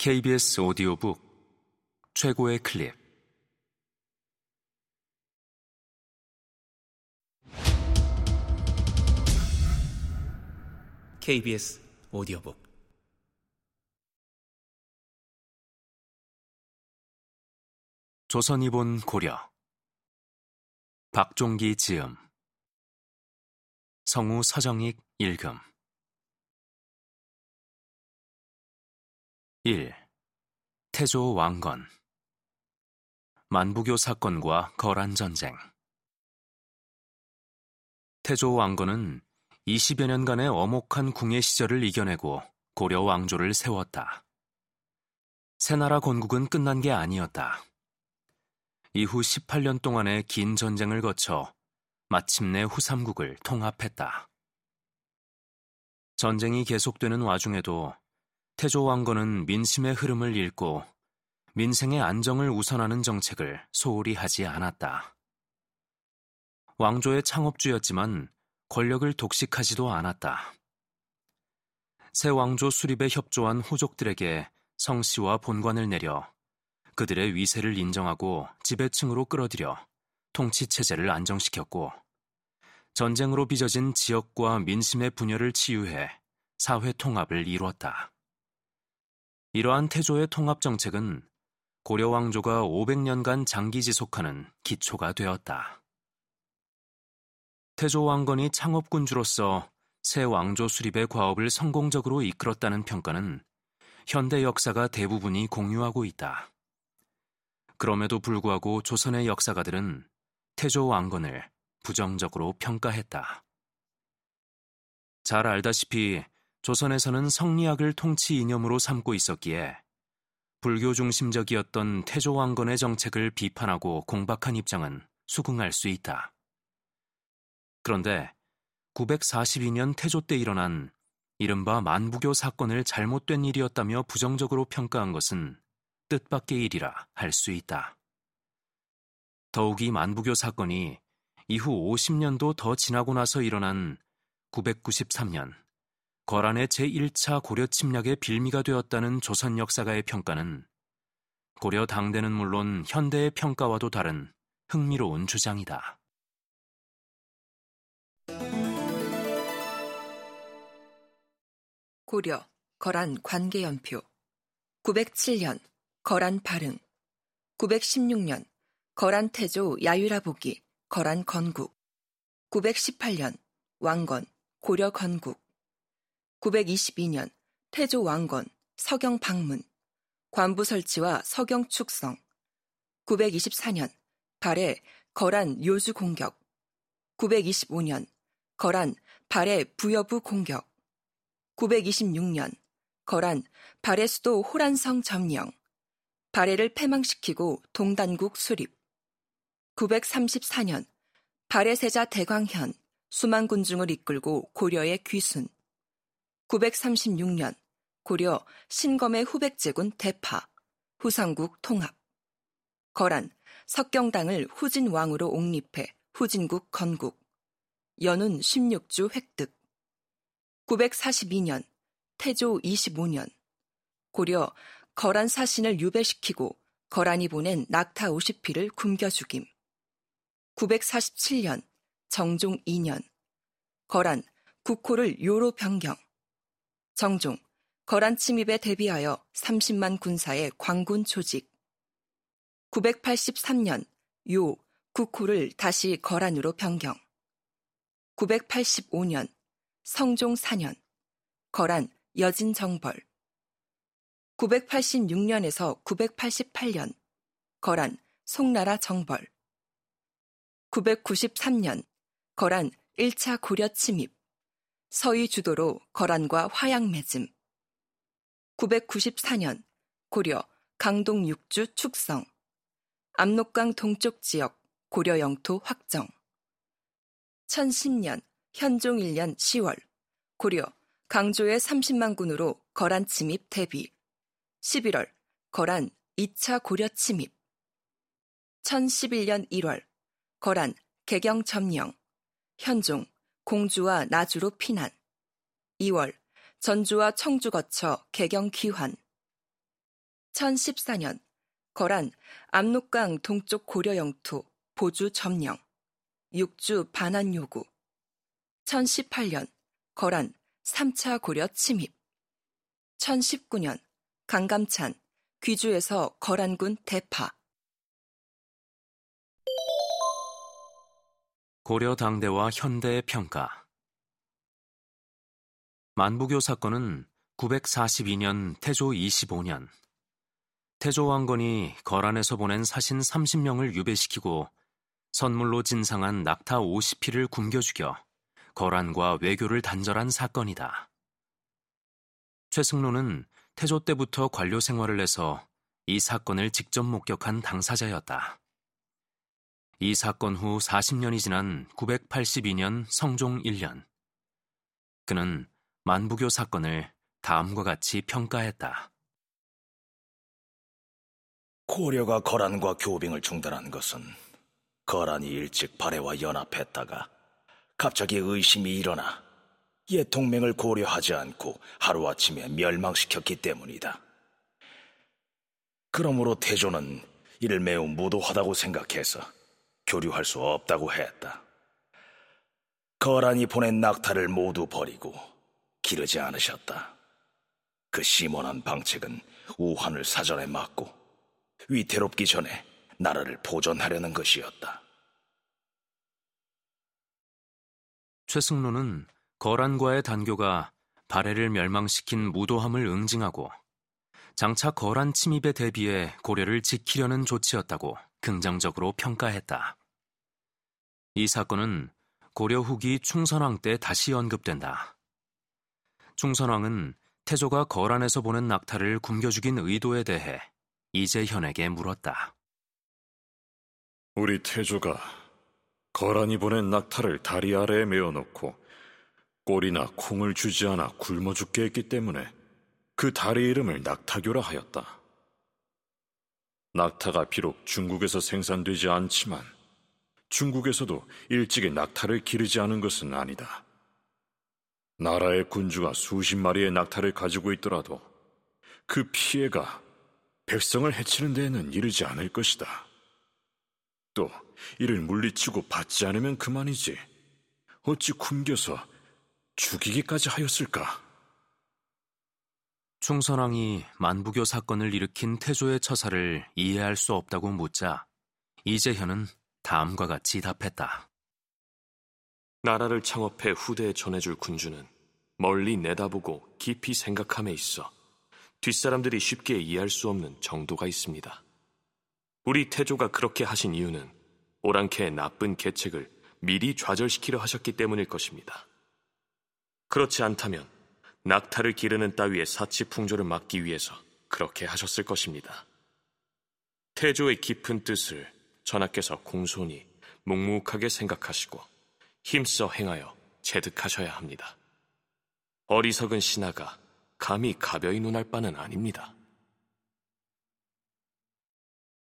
KBS 오디오북 최고의 클립. KBS 오디오북. 조선이 본 고려. 박종기 지음. 성우 서정익 읽음 1. 태조 왕건 만부교 사건과 거란 전쟁 태조 왕건은 20여 년간의 어목한 궁예 시절을 이겨내고 고려 왕조를 세웠다. 새나라 건국은 끝난 게 아니었다. 이후 18년 동안의 긴 전쟁을 거쳐 마침내 후삼국을 통합했다. 전쟁이 계속되는 와중에도 태조 왕건은 민심의 흐름을 읽고 민생의 안정을 우선하는 정책을 소홀히 하지 않았다. 왕조의 창업주였지만 권력을 독식하지도 않았다. 새 왕조 수립에 협조한 호족들에게 성씨와 본관을 내려 그들의 위세를 인정하고 지배층으로 끌어들여 통치 체제를 안정시켰고 전쟁으로 빚어진 지역과 민심의 분열을 치유해 사회 통합을 이루었다. 이러한 태조의 통합 정책은 고려 왕조가 500년간 장기 지속하는 기초가 되었다. 태조 왕건이 창업군주로서 새 왕조 수립의 과업을 성공적으로 이끌었다는 평가는 현대 역사가 대부분이 공유하고 있다. 그럼에도 불구하고 조선의 역사가들은 태조 왕건을 부정적으로 평가했다. 잘 알다시피 조선에서는 성리학을 통치 이념으로 삼고 있었기에 불교 중심적이었던 태조 왕건의 정책을 비판하고 공박한 입장은 수긍할 수 있다. 그런데 942년 태조 때 일어난 이른바 만부교 사건을 잘못된 일이었다며 부정적으로 평가한 것은 뜻밖의 일이라 할 수 있다. 더욱이 만부교 사건이 이후 50년도 더 지나고 나서 일어난 993년 거란의 제1차 고려 침략의 빌미가 되었다는 조선 역사가의 평가는 고려 당대는 물론 현대의 평가와도 다른 흥미로운 주장이다. 고려 거란 관계연표. 907년 거란 발흥 916년 거란 태조 야유라 보기 거란 건국. 918년 왕건 고려 건국 922년 태조 왕건 서경 방문 관부 설치와 서경 축성. 924년 발해 거란 요주 공격. 925년 거란 발해 부여부 공격. 926년 거란 발해 수도 호란성 점령. 발해를 패망시키고 동단국 수립. 934년 발해 세자 대광현 수만 군중을 이끌고 고려의 귀순 936년 고려 신검의 후백제군 대파 후상국 통합. 거란 석경당을 후진 왕으로 옹립해 후진국 건국. 연운 16주 획득. 942년 태조 25년 고려 거란 사신을 유배시키고 거란이 보낸 낙타 50피를 굶겨 죽임. 947년 정종 2년 거란 국호를 요로 변경 정종 거란 침입에 대비하여 30만 군사의 광군 조직. 983년 요 국호를 다시 거란으로 변경. 985년 성종 4년 거란 여진 정벌. 986년에서 988년 거란 송나라 정벌. 993년 거란 1차 고려 침입 서희 주도로 거란과 화양 맺음. 994년 고려 강동 육주 축성. 압록강 동쪽 지역 고려 영토 확정. 1010년 현종 1년 10월 고려 강조의 30만 군으로 거란 침입 대비. 11월 거란 2차 고려 침입. 1011년 1월 거란 개경 점령. 현종 공주와 나주로 피난. 2월 전주와 청주 거쳐 개경 귀환. 1014년 거란 압록강 동쪽 고려 영토 보주 점령. 육주 반환 요구. 1018년 거란 3차 고려 침입. 1019년 강감찬 귀주에서 거란군 대파 고려 당대와 현대의 평가 만부교 사건은 942년 태조 25년 태조 왕건이 거란에서 보낸 사신 30명을 유배시키고 선물로 진상한 낙타 50피를 굶겨 죽여 거란과 외교를 단절한 사건이다. 최승로는 태조 때부터 관료 생활을 해서 이 사건을 직접 목격한 당사자였다. 이 사건 후 40년이 지난 982년 성종 1년. 그는 만부교 사건을 다음과 같이 평가했다. 고려가 거란과 교빙을 중단한 것은 거란이 일찍 발해와 연합했다가 갑자기 의심이 일어나 옛 동맹을 고려하지 않고 하루아침에 멸망시켰기 때문이다. 그러므로 태조는 이를 매우 무도하다고 생각해서 교류할 수 없다고 했다. 거란이 보낸 낙타를 모두 버리고 기르지 않으셨다. 그 심원한 방책은 우환을 사전에 막고 위태롭기 전에 나라를 보존하려는 것이었다. 최승로는 거란과의 단교가 발해를 멸망시킨 무도함을 응징하고 장차 거란 침입에 대비해 고려를 지키려는 조치였다고 긍정적으로 평가했다. 이 사건은 고려 후기 충선왕 때 다시 언급된다. 충선왕은 태조가 거란에서 보낸 낙타를 굶겨 죽인 의도에 대해 이재현에게 물었다. 우리 태조가 거란이 보낸 낙타를 다리 아래에 메어놓고 꼬리나 콩을 주지 않아 굶어 죽게 했기 때문에 그 다리 이름을 낙타교라 하였다. 낙타가 비록 중국에서 생산되지 않지만 중국에서도 일찍이 낙타를 기르지 않은 것은 아니다. 나라의 군주가 수십 마리의 낙타를 가지고 있더라도 그 피해가 백성을 해치는 데에는 이르지 않을 것이다. 또 이를 물리치고 받지 않으면 그만이지. 어찌 굶겨서 죽이기까지 하였을까? 충선왕이 만부교 사건을 일으킨 태조의 처사를 이해할 수 없다고 묻자 이재현은 다음과 같이 답했다. 나라를 창업해 후대에 전해줄 군주는 멀리 내다보고 깊이 생각함에 있어 뒷사람들이 쉽게 이해할 수 없는 정도가 있습니다. 우리 태조가 그렇게 하신 이유는 오랑캐의 나쁜 계책을 미리 좌절시키려 하셨기 때문일 것입니다. 그렇지 않다면 낙타를 기르는 따위의 사치 풍조를 막기 위해서 그렇게 하셨을 것입니다. 태조의 깊은 뜻을 전하께서 공손히 묵묵하게 생각하시고 힘써 행하여 체득하셔야 합니다. 어리석은 신하가 감히 가벼이 논할 바는 아닙니다.